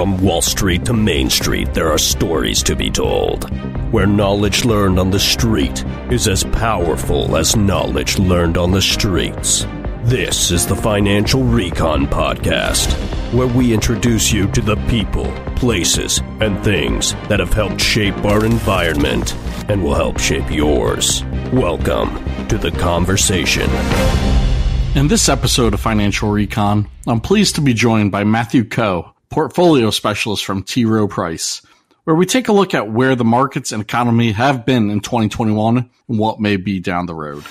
From Wall Street to Main Street, there are stories to be told. Where knowledge learned on the street is as powerful as knowledge learned on the streets. This is the Financial Recon Podcast, where we introduce you to the people, places, and things that have helped shape our environment and will help shape yours. Welcome to the conversation. In this episode of Financial Recon, I'm pleased to be joined by Matthew Koh, portfolio specialist from T. Rowe Price, where we take a look at where the markets and economy have been in 2021 and what may be down the road.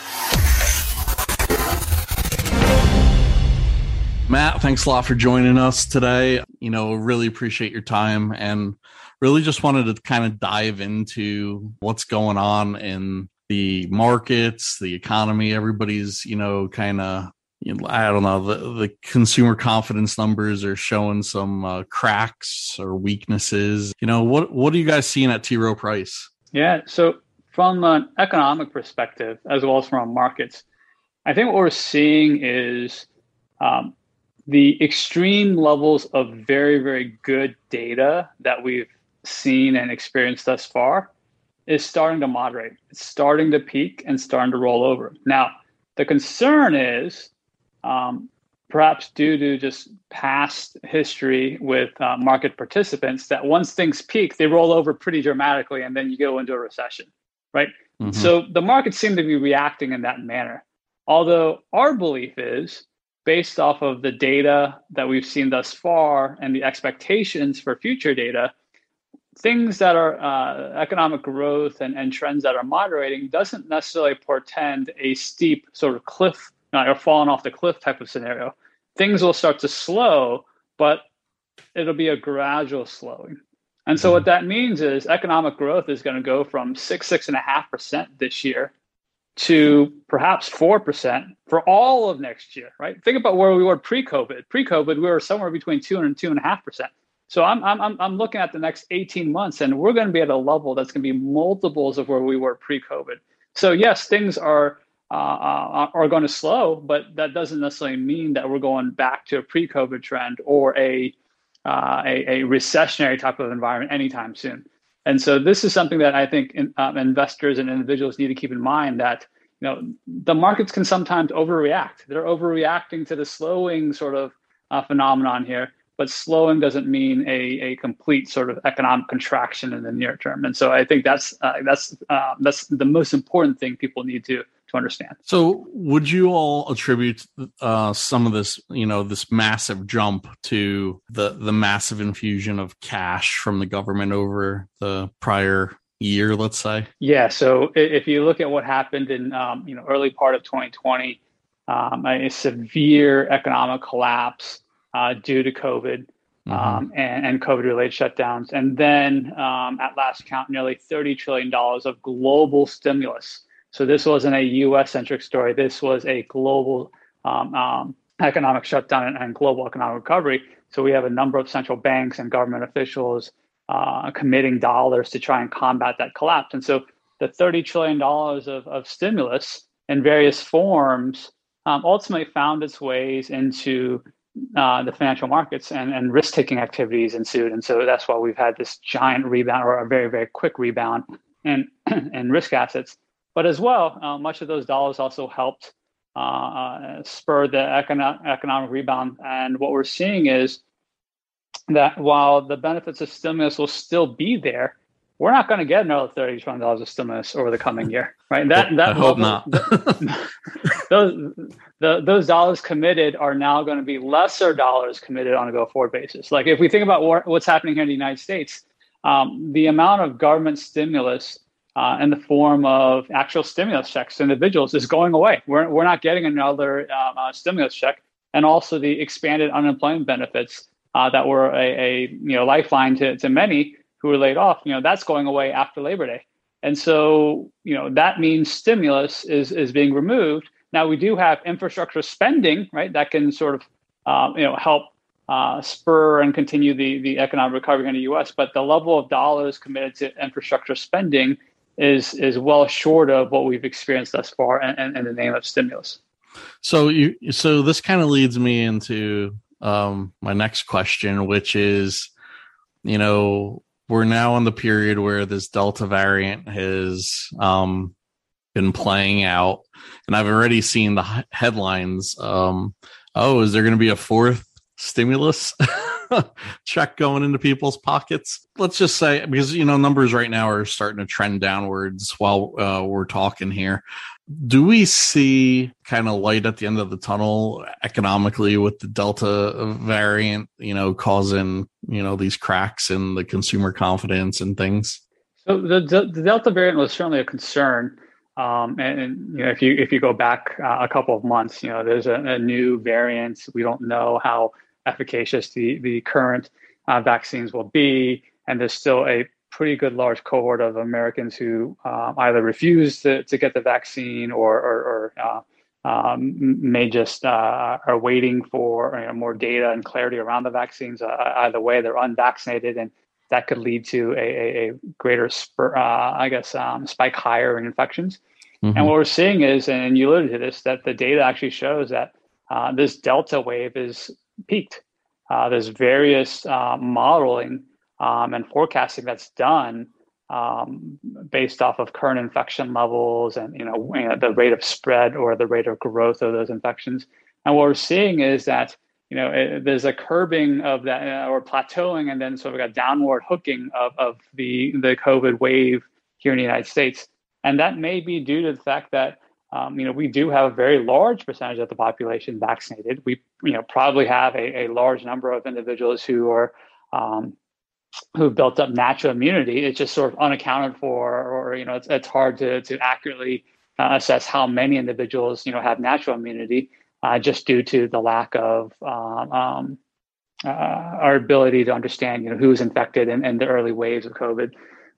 Matt, thanks a lot for joining us today. You know, really appreciate your time and really just wanted to kind of dive into what's going on in the markets, the economy. Everybody's, you know, kind of you know, I don't know, the, the consumer confidence numbers are showing some uh, cracks or weaknesses. You know, what what are you guys seeing at T. Rowe Price? Yeah, so from an economic perspective, as well as from markets, I think what we're seeing is um, the extreme levels of very, very good data that we've seen and experienced thus far is starting to moderate. It's starting to peak and starting to roll over. Now, the concern is um, perhaps due to just past history with uh, market participants that once things peak, they roll over pretty dramatically and then you go into a recession, right? Mm-hmm. So the markets seem to be reacting in that manner. Although our belief is based off of the data that we've seen thus far and the expectations for future data, things that are uh, economic growth and, and trends that are moderating doesn't necessarily portend a steep sort of cliff or falling off the cliff type of scenario. Things will start to slow, but it'll be a gradual slowing. And so what that means is economic growth is going to go from six, six and a half percent this year to perhaps four percent for all of next year, right? Think about where we were pre-COVID. Pre-COVID, we were somewhere between two and two and a half percent. So I'm I'm I'm looking at the next 18 months, and we're going to be at a level that's going to be multiples of where we were pre-COVID. So yes, things are uh, uh, are going to slow, but that doesn't necessarily mean that we're going back to a pre-COVID trend or a, uh, a, a recessionary type of environment anytime soon. And so this is something that I think in, um, investors and individuals need to keep in mind that you know the markets can sometimes overreact. They're overreacting to the slowing sort of uh, phenomenon here, but slowing doesn't mean a, a complete sort of economic contraction in the near term. And so I think that's uh, that's uh, that's the most important thing people need to to understand. So, would you all attribute uh, some of this, you know, this massive jump to the the massive infusion of cash from the government over the prior year, let's say? Yeah. So, if you look at what happened in um, you know early part of 2020, um, a severe economic collapse uh, due to COVID. Mm-hmm. Um, and, and COVID related shutdowns. And then, um, at last count, nearly $30 trillion of global stimulus so this wasn't a U.S. centric story. This was a global um, um, economic shutdown and, and, global economic recovery. So we have a number of central banks and government officials uh, committing dollars to try and combat that collapse. And so the $30 trillion of, of stimulus in various forms um, ultimately found its ways into uh, the financial markets and, and risk taking activities ensued. And so that's why we've had this giant rebound or a very, very quick rebound in, in risk assets. But as well, uh, much of those dollars also helped uh, uh, spur the economic, economic rebound. And what we're seeing is that while the benefits of stimulus will still be there, we're not going to get another thirty trillion dollars of stimulus over the coming year, right? That that I hope not. those the, those dollars committed are now going to be lesser dollars committed on a go forward basis. Like if we think about what, what's happening here in the United States, um, the amount of government stimulus uh, in the form of actual stimulus checks to individuals is going away. We're, we're not getting another um, uh, stimulus check. And also the expanded unemployment benefits uh, that were a, a, you know lifeline to, to many who were laid off, you know, that's going away after Labor Day. And so, you know, that means stimulus is, is being removed. Now we do have infrastructure spending, right, that can sort of, uh, you know, help uh, spur and continue the, the economic recovery in the U.S. But the level of dollars committed to infrastructure spending is is well short of what we've experienced thus far in, in, in the name of stimulus. So you so this kind of leads me into um, my next question, which is you know, we're now in the period where this Delta variant has um, been playing out, and I've already seen the headlines. Um, oh, is there going to be a fourth stimulus check going into people's pockets? Let's just say because you know numbers right now are starting to trend downwards while uh, we're talking here. Do we see kind of light at the end of the tunnel economically with the delta variant you know causing you know these cracks in the consumer confidence and things? So the, the delta variant was certainly a concern. Um, and, and, you know if you if you go back uh, a couple of months you know there's a, a, new variant. We don't know how efficacious the the current uh, vaccines will be and there's still a pretty good large cohort of Americans who um, either refuse to, to get the vaccine or, or, or uh, um, may just uh, are waiting for you know, more data and clarity around the vaccines. Uh, either way, they're unvaccinated, and that could lead to a, a greater, spur, uh, I guess, um, spike higher in infections. Mm-hmm. And what we're seeing is, and you alluded to this, that the data actually shows that uh, this Delta wave is peaked. Uh, there's various modeling um, and forecasting that's done um, based off of current infection levels and you know, you know, the rate of spread or the rate of growth of those infections. And what we're seeing is that you know it, there's a curbing of that uh, or plateauing, and then sort of a downward hooking of of the the COVID wave here in the United States. And that may be due to the fact that um, you know we do have a very large percentage of the population vaccinated. We you know probably have a, a large number of individuals who are um, who've built up natural immunity. It's just sort of unaccounted for, or you know, it's, it's hard to to accurately uh, assess how many individuals you know have natural immunity uh, just due to the lack of um, um, uh, our ability to understand you know who's infected in, and the early waves of COVID.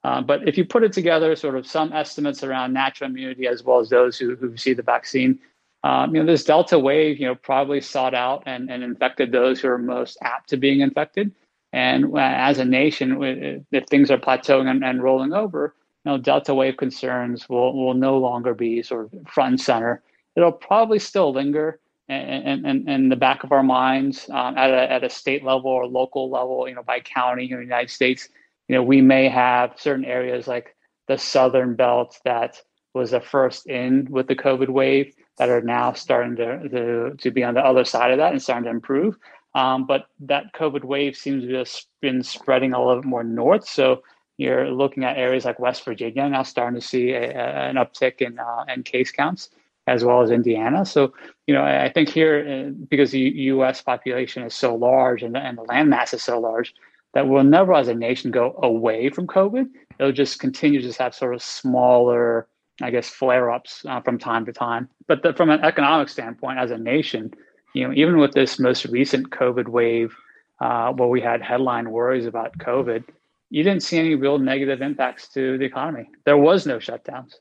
Uh, but if you put it together, sort of some estimates around natural immunity as well as those who who see the vaccine. Um, you know, this Delta wave, you know, probably sought out and, and infected those who are most apt to being infected. And as a nation, if things are plateauing and, and rolling over, you know, delta wave concerns will, will no longer be sort of front and center. It'll probably still linger in, in, in the back of our minds um, at, a, at a state level or local level, you know, by county in the United States. You know, we may have certain areas like the southern belt that was the first in with the COVID wave that are now starting to, to, to be on the other side of that and starting to improve. Um, but that COVID wave seems to have been spreading a little bit more north. So you're looking at areas like West Virginia now starting to see a, a, an uptick in, uh, in case counts, as well as Indiana. So, you know, I, I think here, uh, because the U.S. population is so large and, and the land mass is so large, that we'll never as a nation go away from COVID. It'll just continue to just have sort of smaller, I guess, flare ups uh, from time to time. But the, from an economic standpoint, as a nation, you know, even with this most recent COVID wave, uh, where we had headline worries about COVID, you didn't see any real negative impacts to the economy. There was no shutdowns.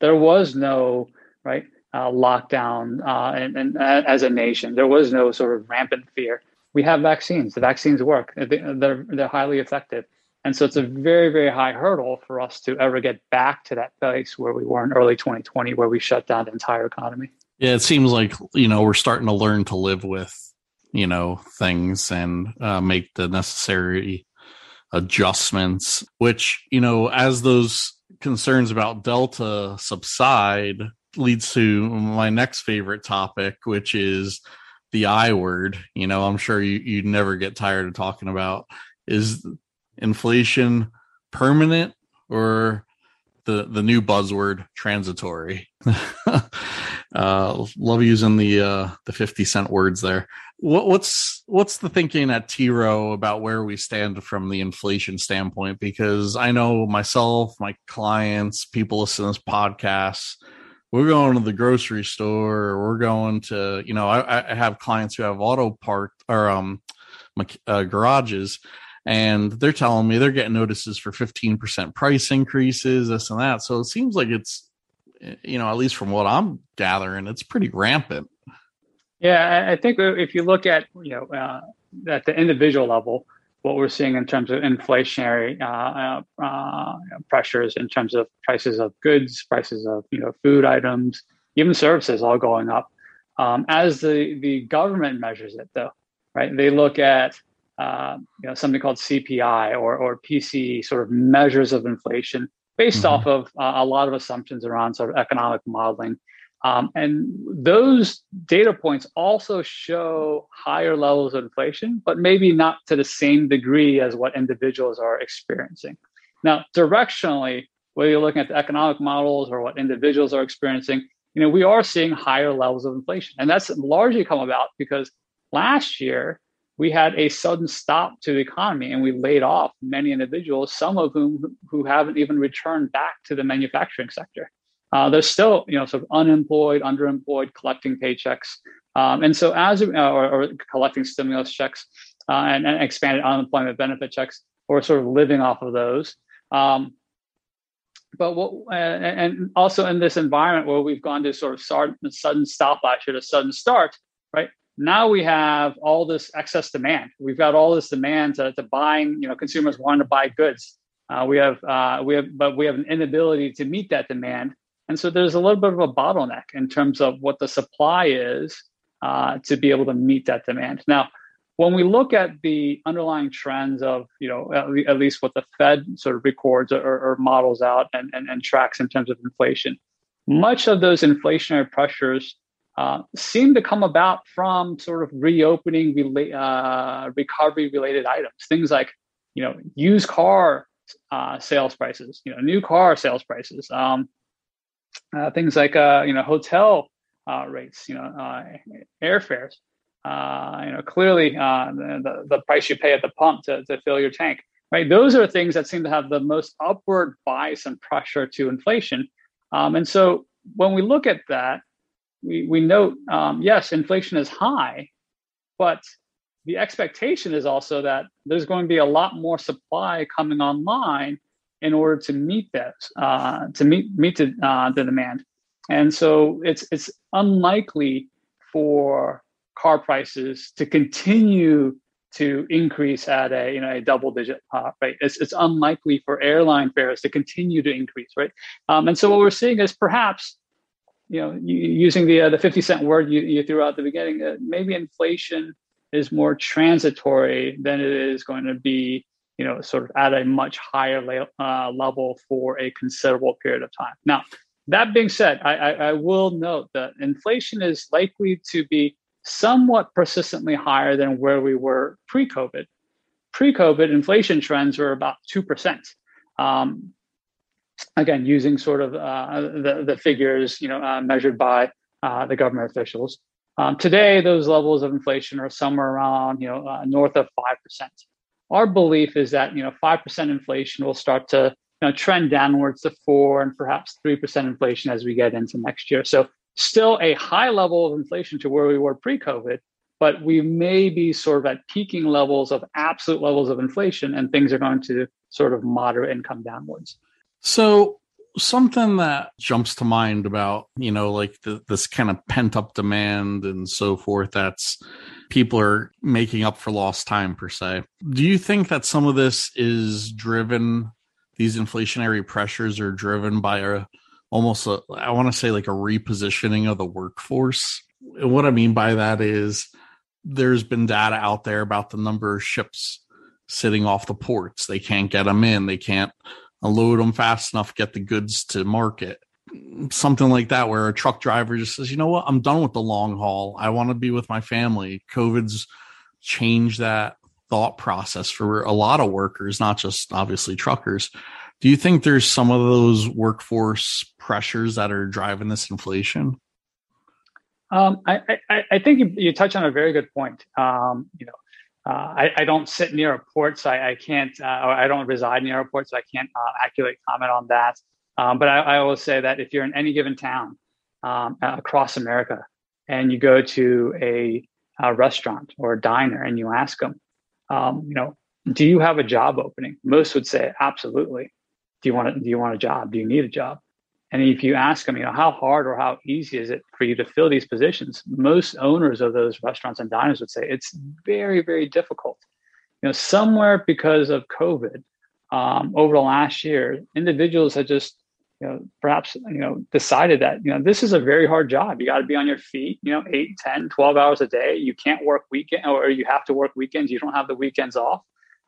There was no right uh, lockdown, uh, and, and uh, as a nation, there was no sort of rampant fear. We have vaccines. The vaccines work. They're they're highly effective, and so it's a very very high hurdle for us to ever get back to that place where we were in early 2020, where we shut down the entire economy. Yeah, it seems like you know we're starting to learn to live with you know things and uh, make the necessary adjustments. Which you know, as those concerns about Delta subside, leads to my next favorite topic, which is the I word. You know, I'm sure you you never get tired of talking about is inflation permanent or the the new buzzword transitory. uh, love using the uh, the fifty cent words there. What, what's what's the thinking at T. Rowe about where we stand from the inflation standpoint? Because I know myself, my clients, people listen to this podcast. We're going to the grocery store. Or we're going to, you know, I, I have clients who have auto park or um, uh, garages, and they're telling me they're getting notices for 15% price increases, this and that. So it seems like it's, you know, at least from what I'm gathering, it's pretty rampant. Yeah, I think if you look at, you know, uh, at the individual level, what we're seeing in terms of inflationary uh, uh, uh, pressures, in terms of prices of goods, prices of you know food items, even services, all going up. Um, as the the government measures it, though, right? They look at uh, you know something called CPI or or PCE, sort of measures of inflation based mm-hmm. off of uh, a lot of assumptions around sort of economic modeling. Um, and those data points also show higher levels of inflation, but maybe not to the same degree as what individuals are experiencing. Now, directionally, whether you're looking at the economic models or what individuals are experiencing, you know, we are seeing higher levels of inflation. And that's largely come about because last year we had a sudden stop to the economy and we laid off many individuals, some of whom who haven't even returned back to the manufacturing sector. Uh, they're still, you know, sort of unemployed, underemployed, collecting paychecks. Um, and so as, uh, or, or, collecting stimulus checks uh, and, and, expanded unemployment benefit checks, or sort of living off of those. Um, but what, and also in this environment where we've gone to sort of sudden stop last to sudden start, right? Now we have all this excess demand. We've got all this demand to, to buying, you know, consumers wanting to buy goods. Uh, we have, uh, we have, but we have an inability to meet that demand. And so there's a little bit of a bottleneck in terms of what the supply is uh, to be able to meet that demand. Now, when we look at the underlying trends of, you know, at, at least what the Fed sort of records or, or models out and, and, and, tracks in terms of inflation, much of those inflationary pressures uh, seem to come about from sort of reopening rela- uh, recovery related items, things like, you know, used car uh, sales prices, you know, new car sales prices, um, uh, things like, uh, you know, hotel uh, rates, you know, airfares. Uh, you know, clearly uh, the, the price you pay at the pump to, to fill your tank, right? Those are things that seem to have the most upward bias and pressure to inflation. Um, and so when we look at that, we, we note, um, yes, inflation is high, but the expectation is also that there's going to be a lot more supply coming online in order to meet that, uh, to meet meet the, uh, the demand. And so it's it's unlikely for car prices to continue to increase at a you know a double digit uh, rate. It's, it's unlikely for airline fares to continue to increase, right? Um, and so what we're seeing is perhaps you know using the uh, the 50 cent word you, you threw out at the beginning, uh, maybe inflation is more transitory than it is going to be you know sort of at a much higher le- uh, level for a considerable period of time. Now that being said, I, I, I will note that inflation is likely to be somewhat persistently higher than where we were pre COVID. Pre COVID, inflation trends were about 2%. Um, again, using sort of uh, the, the figures you know, uh, measured by uh, the government officials. Um, today, those levels of inflation are somewhere around you know, uh, north of 5%. Our belief is that you know, 5% inflation will start to you know, trend downwards to 4 and perhaps 3% inflation as we get into next year. So still a high level of inflation to where we were pre-COVID, but we may be sort of at peaking levels of absolute levels of inflation, and things are going to sort of moderate and come downwards. So something that jumps to mind about you know like the, this kind of pent up demand and so forth that's people are making up for lost time per se do you think that some of this is driven these inflationary pressures are driven by a almost a, I want to say like a repositioning of the workforce. And what I mean by that is there's been data out there about the number of ships sitting off the ports. They can't get them in. They can't unload them fast enough, get the goods to market. Something like that, where a truck driver just says, you know what, I'm done with the long haul. I want to be with my family. COVID's changed that thought process for a lot of workers, not just obviously truckers. Do you think there's some of those workforce pressures that are driving this inflation? Um, I, I, I, think you, you touch on a very good point. Um, you know, uh, I, I, don't sit near a port, so I, I can't, uh, I don't reside near a port, so I can't uh, accurately comment on that. Um, but I, I always say that if you're in any given town um, across America and you go to a, a, restaurant or a diner and you ask them, um, you know, do you have a job opening? Most would say absolutely. Do you want a, do you want a job? Do you need a job? And if you ask them, you know, how hard or how easy is it for you to fill these positions? Most owners of those restaurants and diners would say it's very, very difficult. You know, somewhere because of COVID, um, over the last year, individuals have just you know, perhaps, you know, decided that, you know, this is a very hard job. You got to be on your feet, you know, 8, 10, 12 hours a day. You can't work weekend or you have to work weekends. You don't have the weekends off.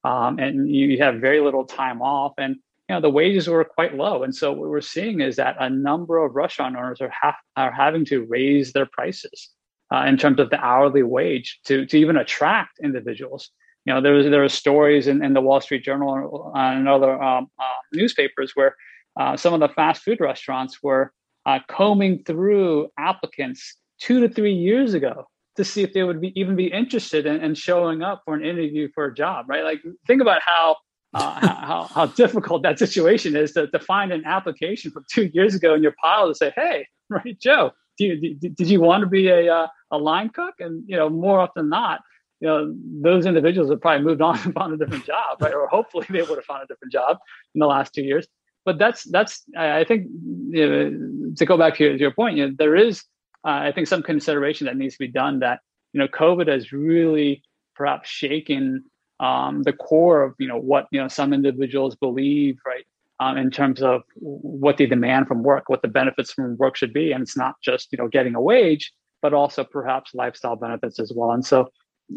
Um, and you have very little time off. And, you know, the wages were quite low. And so what we're seeing is that a number of restaurant owners are, ha- are having to raise their prices uh, in terms of the hourly wage to, to even attract individuals. You know, there was there were stories in, in the Wall Street Journal and other um, uh, newspapers where uh, some of the fast food restaurants were uh, combing through applicants two to three years ago to see if they would be even be interested in, in showing up for an interview for a job, right? Like think about how uh, how, how difficult that situation is to, to find an application from two years ago in your pile to say, hey, right, Joe, you, did, did you want to be a, uh, a line cook? And, you know, more often than not, you know, those individuals have probably moved on and found a different job, right? Or hopefully they would have found a different job in the last two years but that's that's I think you know, to go back to your, to your point, you know, there is uh, I think some consideration that needs to be done that you know COVID has really perhaps shaken um, the core of you know what you know some individuals believe right um, in terms of what they demand from work, what the benefits from work should be, and it's not just you know getting a wage, but also perhaps lifestyle benefits as well. And so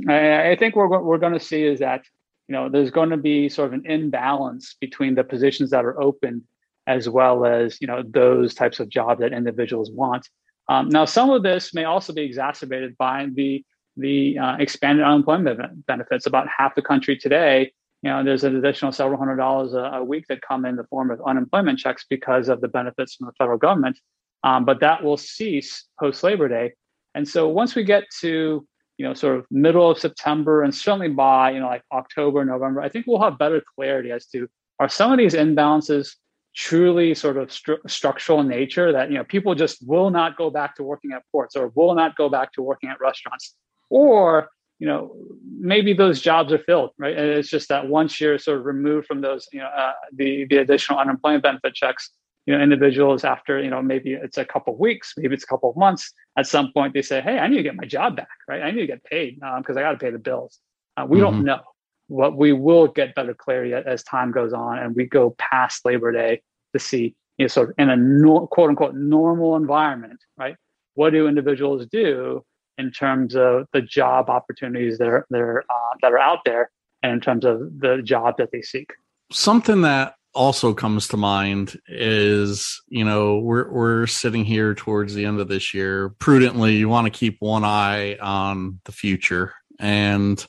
I, I think what we're, we're going to see is that you know, there's going to be sort of an imbalance between the positions that are open as well as, you know, those types of jobs that individuals want. Um, now, some of this may also be exacerbated by the the uh, expanded unemployment benefits. About half the country today, you know, there's an additional several hundred dollars a, a week that come in the form of unemployment checks because of the benefits from the federal government. Um, but that will cease post Labor Day. And so once we get to you know, sort of middle of September and certainly by, you know, like October, November, I think we'll have better clarity as to are some of these imbalances truly sort of stru- structural in nature that, you know, people just will not go back to working at ports or will not go back to working at restaurants or, you know, maybe those jobs are filled, right? And it's just that once you're sort of removed from those, you know, uh, the, the additional unemployment benefit checks, you know individuals after you know maybe it's a couple of weeks maybe it's a couple of months at some point they say hey i need to get my job back right i need to get paid because um, i got to pay the bills uh, we mm-hmm. don't know what we will get better clarity as time goes on and we go past labor day to see you know sort of in a no, quote unquote normal environment right what do individuals do in terms of the job opportunities that are, that are, uh, that are out there and in terms of the job that they seek. Something that also comes to mind is you know we're we're sitting here towards the end of this year. Prudently you want to keep one eye on the future. And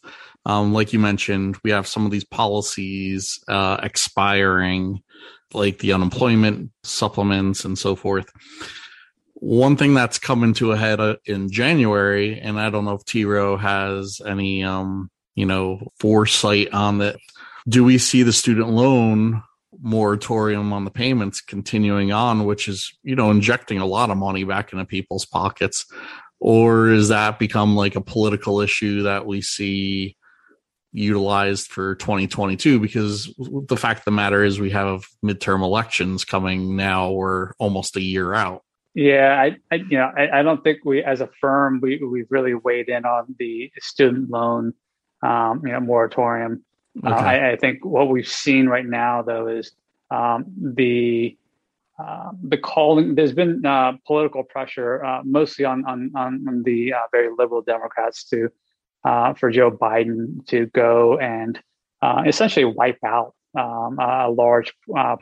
um, like you mentioned we have some of these policies uh, expiring like the unemployment supplements and so forth one thing that's coming to a head uh, in january and i don't know if t rowe has any um you know foresight on that do we see the student loan moratorium on the payments continuing on, which is, you know, injecting a lot of money back into people's pockets? Or is that become like a political issue that we see utilized for 2022? Because the fact of the matter is we have midterm elections coming now. We're almost a year out. Yeah, I, I you know, I, I, don't think we, as a firm, we we've really weighed in on the student loan, um, you know, moratorium. Uh, okay. Uh, I, I, think what we've seen right now, though, is um, the uh, the calling. There's been uh, political pressure, uh, mostly on on, on the uh, very liberal Democrats, to for Joe Biden to go and essentially wipe out um, a large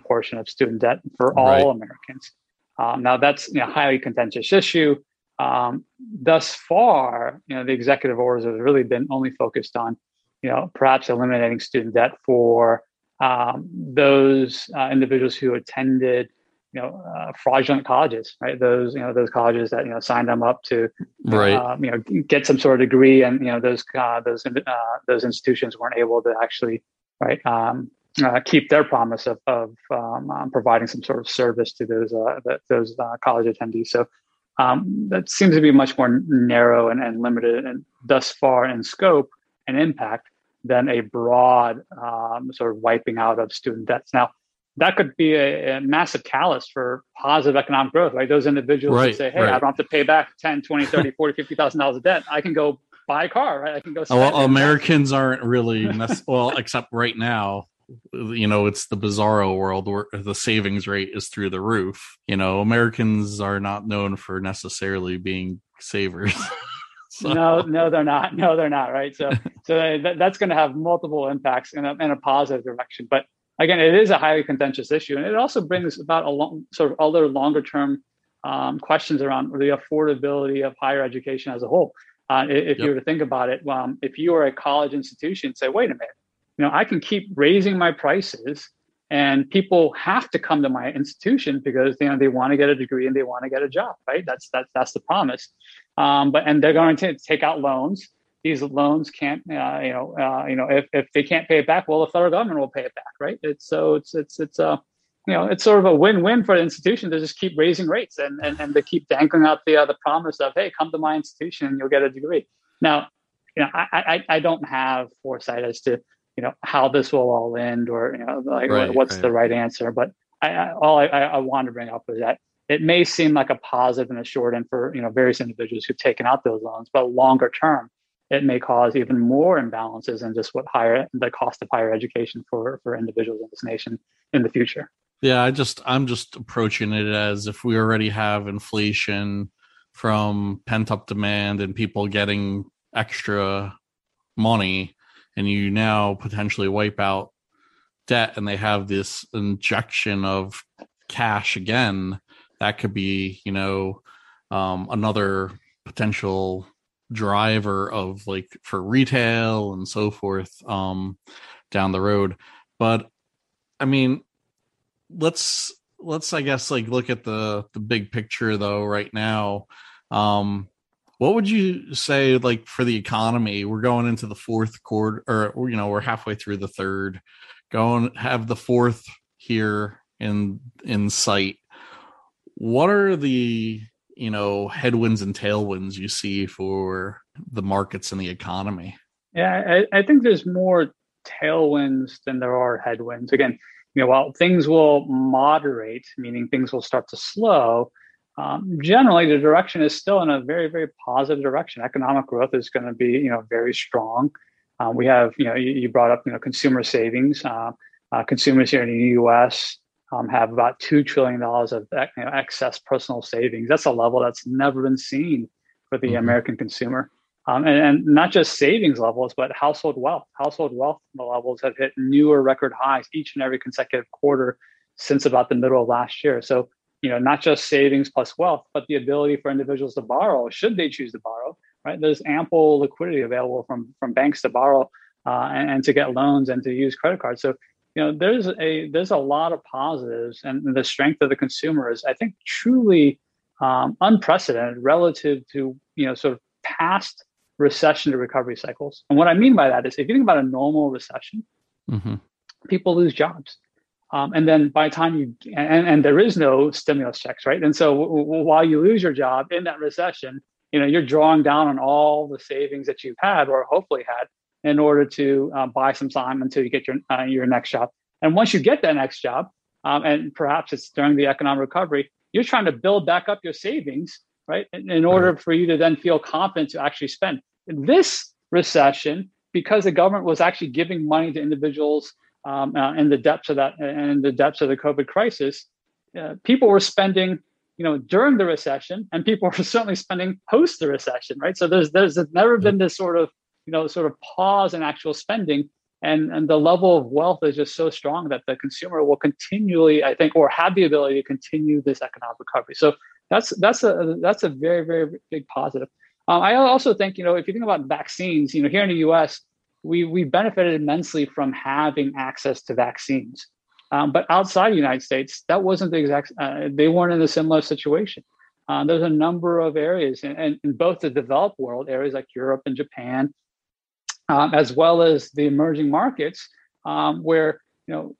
portion of student debt for all right. Americans. Um, now, that's you know, a highly contentious issue. Um, thus far, you know, the executive orders have really been only focused on you know, perhaps eliminating student debt for um, those uh, individuals who attended, you know, uh, fraudulent colleges, right? Those, you know, those colleges that you know signed them up to, right. Uh, you know, get some sort of degree, and you know, those uh, those uh, those institutions weren't able to actually, right, um, uh, keep their promise of of um, um providing some sort of service to those the, those college attendees. So. Um, that seems to be much more narrow and, and limited, and thus far in scope and impact than a broad um, sort of wiping out of student debts. Now, that could be a, a, massive callus for positive economic growth, right? Those individuals right, say, hey, right. I don't have to pay back 10, 20, 30, 40, $50,000 of debt. I can go buy a car, right? I can go. well, Americans aren't really, well, except right now, you know it's the bizarro world where the savings rate is through the roof. You know americans are not known for necessarily being savers. So. no no they're not. No they're not right? So so that, that's going to have multiple impacts in a, in a positive direction. But again it is a highly contentious issue and it also brings about a long sort of other longer term um, questions around the affordability of higher education as a whole. Uh, if yep. you were to think about it um, if you are a college institution say wait a minute you know, I can keep raising my prices and people have to come to my institution because you know they want to get a degree and they want to get a job right? That's that's that's the promise. Um, but and they're going to take out loans. These loans can't uh, you know uh, you know if, if they can't pay it back well the federal government will pay it back right? It's so it's it's it's a uh, you know it's sort of a win-win for the institution to just keep raising rates and and, and to keep dangling out the uh, the promise of hey come to my institution and you'll get a degree. Now you know I, I i don't have foresight as to you know how this will all end or you know like right, what's right. the right answer but I, I all I, I wanted to bring up was that it may seem like a positive in the short end for you know various individuals who've taken out those loans but longer term it may cause even more imbalances and just what higher the cost of higher education for for individuals in this nation in the future yeah i just i'm just approaching it as if we already have inflation from pent up demand and people getting extra money and you now potentially wipe out debt and they have this injection of cash again that could be you know um, another potential driver of like for retail and so forth um, down the road. But i mean let's let's i guess like look at the the big picture though right now. Um what would you say, like for the economy? We're going into the fourth quarter, or you know, we're halfway through the third. Going have the fourth here in in sight. What are the you know headwinds and tailwinds you see for the markets and the economy? Yeah, I, I think there's more tailwinds than there are headwinds. Again, you know, while things will moderate, meaning things will start to slow, um, generally the direction is still in a very very positive direction. Economic growth is going to be you know very strong. Uh, we have you know you, you, brought up you know consumer savings. Uh, uh, consumers here in the us um, have about $2 trillion of you know, excess personal savings. That's a level that's never been seen for the mm-hmm. american consumer. Um, and, and, not just savings levels but household wealth. Household wealth levels have hit newer record highs each and every consecutive quarter since about the middle of last year. So you know, not just savings plus wealth, but the ability for individuals to borrow, should they choose to borrow, right? There's ample liquidity available from from banks to borrow uh, and, and, to get loans and to use credit cards. So, you know, there's a there's a lot of positives, and the strength of the consumer is, I think, truly um, unprecedented relative to you know sort of past recession to recovery cycles. And what I mean by that is, if you think about a normal recession, mm-hmm. people lose jobs um, and then by the time you and, and there is no stimulus checks, right? And so w- w- while you lose your job in that recession, you know you're drawing down on all the savings that you've had or hopefully had in order to uh, buy some time until you get your uh, your next job. And once you get that next job, um, and perhaps it's during the economic recovery, you're trying to build back up your savings, right? In, in order for you to then feel confident to actually spend. In this recession, because the government was actually giving money to individuals um, uh, in the depths of that and in the depths of the COVID crisis, uh, people were spending, you know, during the recession, and people were certainly spending post the recession, right? So there's there's never been this sort of you know sort of pause in actual spending, and and the level of wealth is just so strong that the consumer will continually, I think, or have the ability to continue this economic recovery. So that's that's a that's a very very big positive. Um, I also think you know if you think about vaccines, you know, here in the U.S we we benefited immensely from having access to vaccines. Um, but outside the United States, that wasn't the exact. Uh, they weren't in a similar situation. Uh, there's a number of areas, in, in, both the developed world areas like Europe and Japan, um, as well as the emerging markets, um, where you know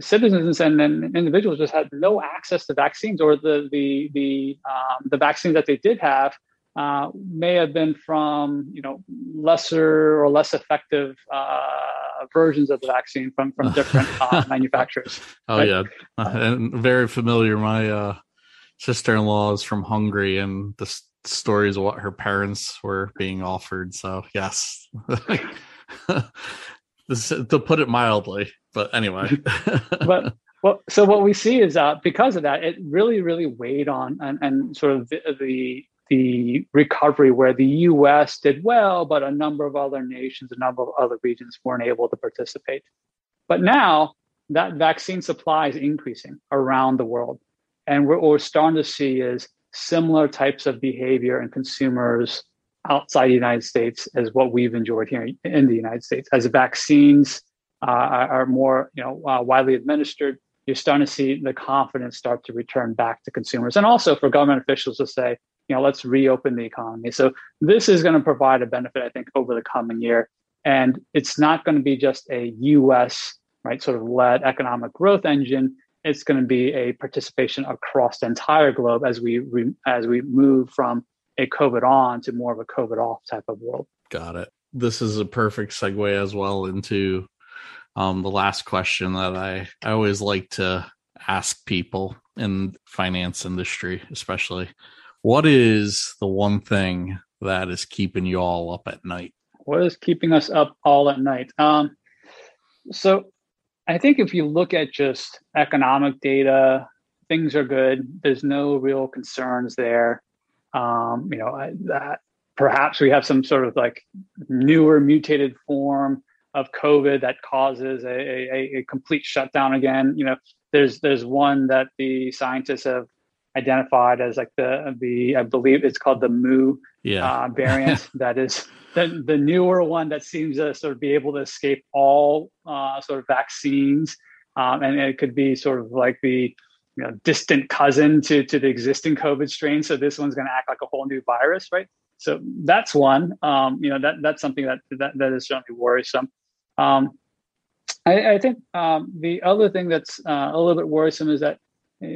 citizens and, and, individuals just had no access to vaccines, or the the the um, the vaccines that they did have uh, may have been from you know lesser or less effective uh, versions of the vaccine from from different uh, manufacturers. Oh right? yeah, and very familiar. My uh, sister-in-law is from Hungary, and the stories of what her parents were being offered. So yes. this, to put it mildly. But anyway, but well, so what we see is uh, because of that, it really, really weighed on and, and sort of the, the the recovery where the U.S. did well, but a number of other nations, a number of other regions weren't able to participate. But now that vaccine supply is increasing around the world, and what we're starting to see is similar types of behavior in consumers outside the United States as what we've enjoyed here in the United States. As vaccines uh, are more, you know, uh, widely administered, you're starting to see the confidence start to return back to consumers and also for government officials to say, you know, let's reopen the economy. So this is going to provide a benefit, I think, over the coming year. And it's not going to be just a US, right, sort of led economic growth engine. It's going to be a participation across the entire globe as we re, as we move from a COVID on to more of a COVID off type of world. Got it. This is a perfect segue as well into um, the last question that I, I always like to ask people in finance industry, especially, what is the one thing that is keeping you all up at night? What is keeping us up all at night? Um, so I think if you look at just economic data, things are good. There's no real concerns there. Um, you know, that perhaps we have some sort of like newer mutated form of COVID that causes a, a, a, complete shutdown again. You know, there's there's one that the scientists have identified as like the the I believe it's called the Mu yeah. uh, variant that is the, the newer one that seems to sort of be able to escape all uh, sort of vaccines, um, and it could be sort of like the you know distant cousin to to the existing COVID strain. So this one's going to act like a whole new virus, right? So that's one. Um, you know that that's something that that, that is certainly worrisome. Um, I, I, think um, the other thing that's uh, a little bit worrisome is that uh,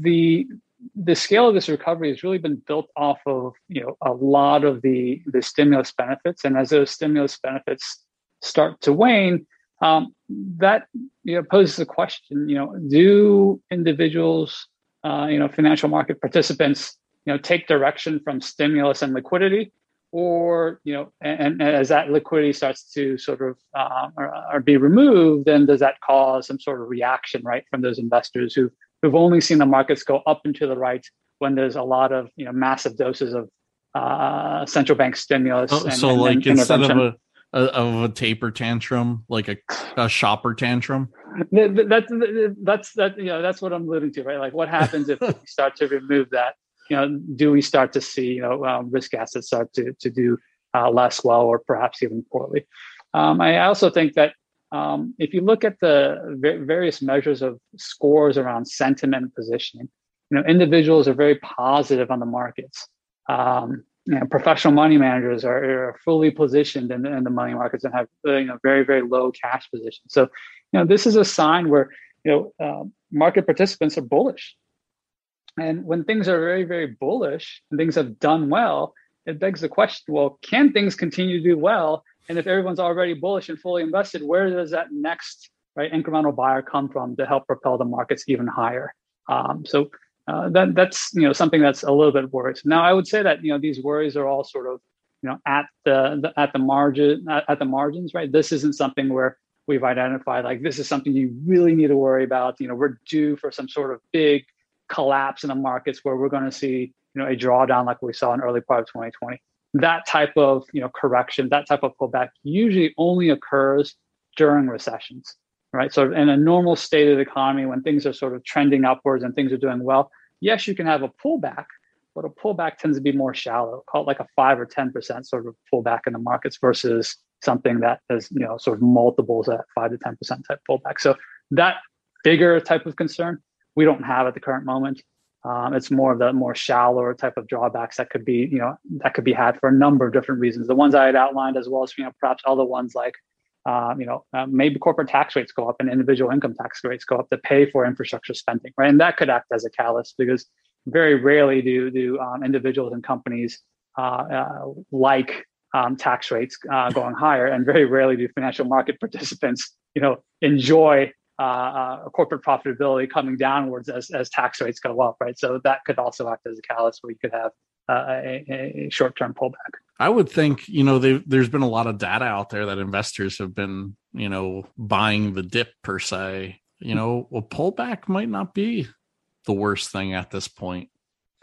the the scale of this recovery has really been built off of you know a lot of the the stimulus benefits, and as those stimulus benefits start to wane, um, that you know poses the question: you know, do individuals, uh, you know, financial market participants, you know, take direction from stimulus and liquidity, or you know, and, and as that liquidity starts to sort of uh, or, or, be removed, then does that cause some sort of reaction, right, from those investors who who've only seen the markets go up and to the right when there's a lot of you know massive doses of uh, central bank stimulus. Oh, and, so, and, like and instead of a, a, of a taper tantrum, like a, a shopper tantrum. That's that's that you know that's what I'm alluding to, right? Like, what happens if we start to remove that? you know, do we start to see you know um, risk assets start to to do uh, less well or perhaps even poorly? Um, I also think that um, if you look at the various measures of scores around sentiment and positioning, you know, individuals are very positive on the markets. Um, you know, professional money managers are, are fully positioned in the, in the, money markets and have uh, you know very very low cash positions. So, you know, this is a sign where you know uh, market participants are bullish and when things are very, very bullish and things have done well, it begs the question well, can things continue to do well? And if everyone's already bullish and fully invested, where does that next right incremental buyer come from to help propel the markets even higher? Um, so uh, that that's you know something that's a little bit worrisome. Now I would say that you know these worries are all sort of you know at the, the at the margin at, at, the margins, right? This isn't something where we've identified like this is something you really need to worry about. You know, we're due for some sort of big collapse in the markets where we're going to see you know a drawdown like we saw in early part of 2020 that type of you know correction that type of pullback usually only occurs during recessions right so in a normal state of the economy when things are sort of trending upwards and things are doing well yes you can have a pullback but a pullback tends to be more shallow call it like a 5 or 10% sort of pullback in the markets versus something that is you know sort of multiples at 5 to 10% type pullback so that bigger type of concern we don't have at the current moment. Um, it's more of the more shallower type of drawbacks that could be, you know, that could be had for a number of different reasons. The ones I had outlined, as well as you know, perhaps other ones like, um, you know, uh, maybe corporate tax rates go up and individual income tax rates go up to pay for infrastructure spending, right? And that could act as a catalyst because very rarely do do um, individuals and companies uh, uh, like um, tax rates uh, going higher, and very rarely do financial market participants, you know, enjoy uh, uh, corporate profitability coming downwards as, as tax rates go up, right? So that could also act as a catalyst where you could have uh, a, a short term pullback. I would think, you know, there's been a lot of data out there that investors have been you know, buying the dip per se, you know, a pullback might not be the worst thing at this point.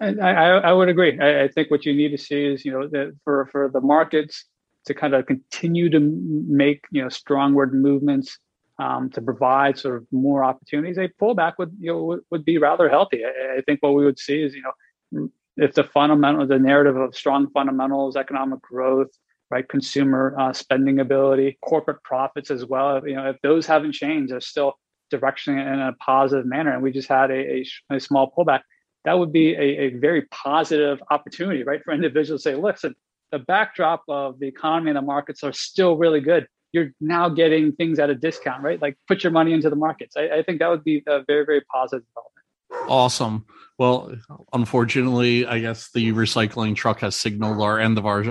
I, I, I would agree. I, I, think what you need to see is, you know, that for, for the markets to kind of continue to make, you know, strongward movements um, to provide sort of more opportunities, a pullback would, you know, would, be rather healthy. I, think what we would see is, you know, if the fundamental, the narrative of strong fundamentals, economic growth, right, consumer uh, spending ability, corporate profits as well, you know, if those haven't changed, they're still direction in a positive manner, and we just had a, a, a small pullback, that would be a, a, very positive opportunity, right, for individuals to say, listen, the backdrop of the economy and the markets are still really good. You're now getting things at a discount, right? Like put your money into the markets. I, I think that would be a very, very positive development. Awesome. Well, unfortunately, I guess the recycling truck has signaled our end of our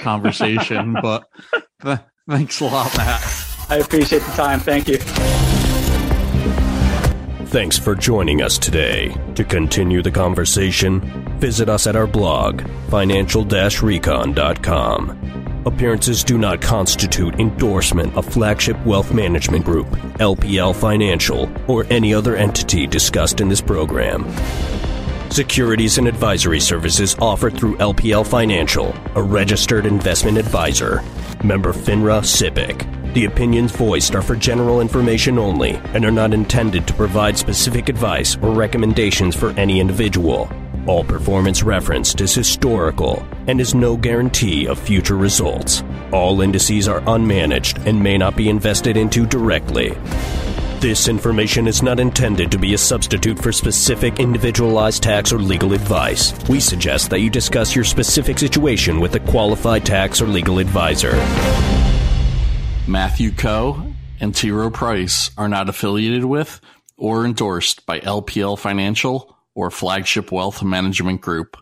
conversation, but th- thanks a lot, Matt. I appreciate the time. Thank you. Thanks for joining us today. To continue the conversation, visit us at our blog, financial recon.com. Appearances do not constitute endorsement of Flagship Wealth Management Group, LPL Financial, or any other entity discussed in this program. Securities and advisory services offered through LPL Financial, a registered investment advisor. Member FINRA SIPC. The opinions voiced are for general information only and are not intended to provide specific advice or recommendations for any individual. All performance referenced is historical and is no guarantee of future results. All indices are unmanaged and may not be invested into directly. This information is not intended to be a substitute for specific individualized tax or legal advice. We suggest that you discuss your specific situation with a qualified tax or legal advisor. Matthew Coe and T. Rowe Price are not affiliated with or endorsed by LPL Financial or Flagship Wealth Management Group.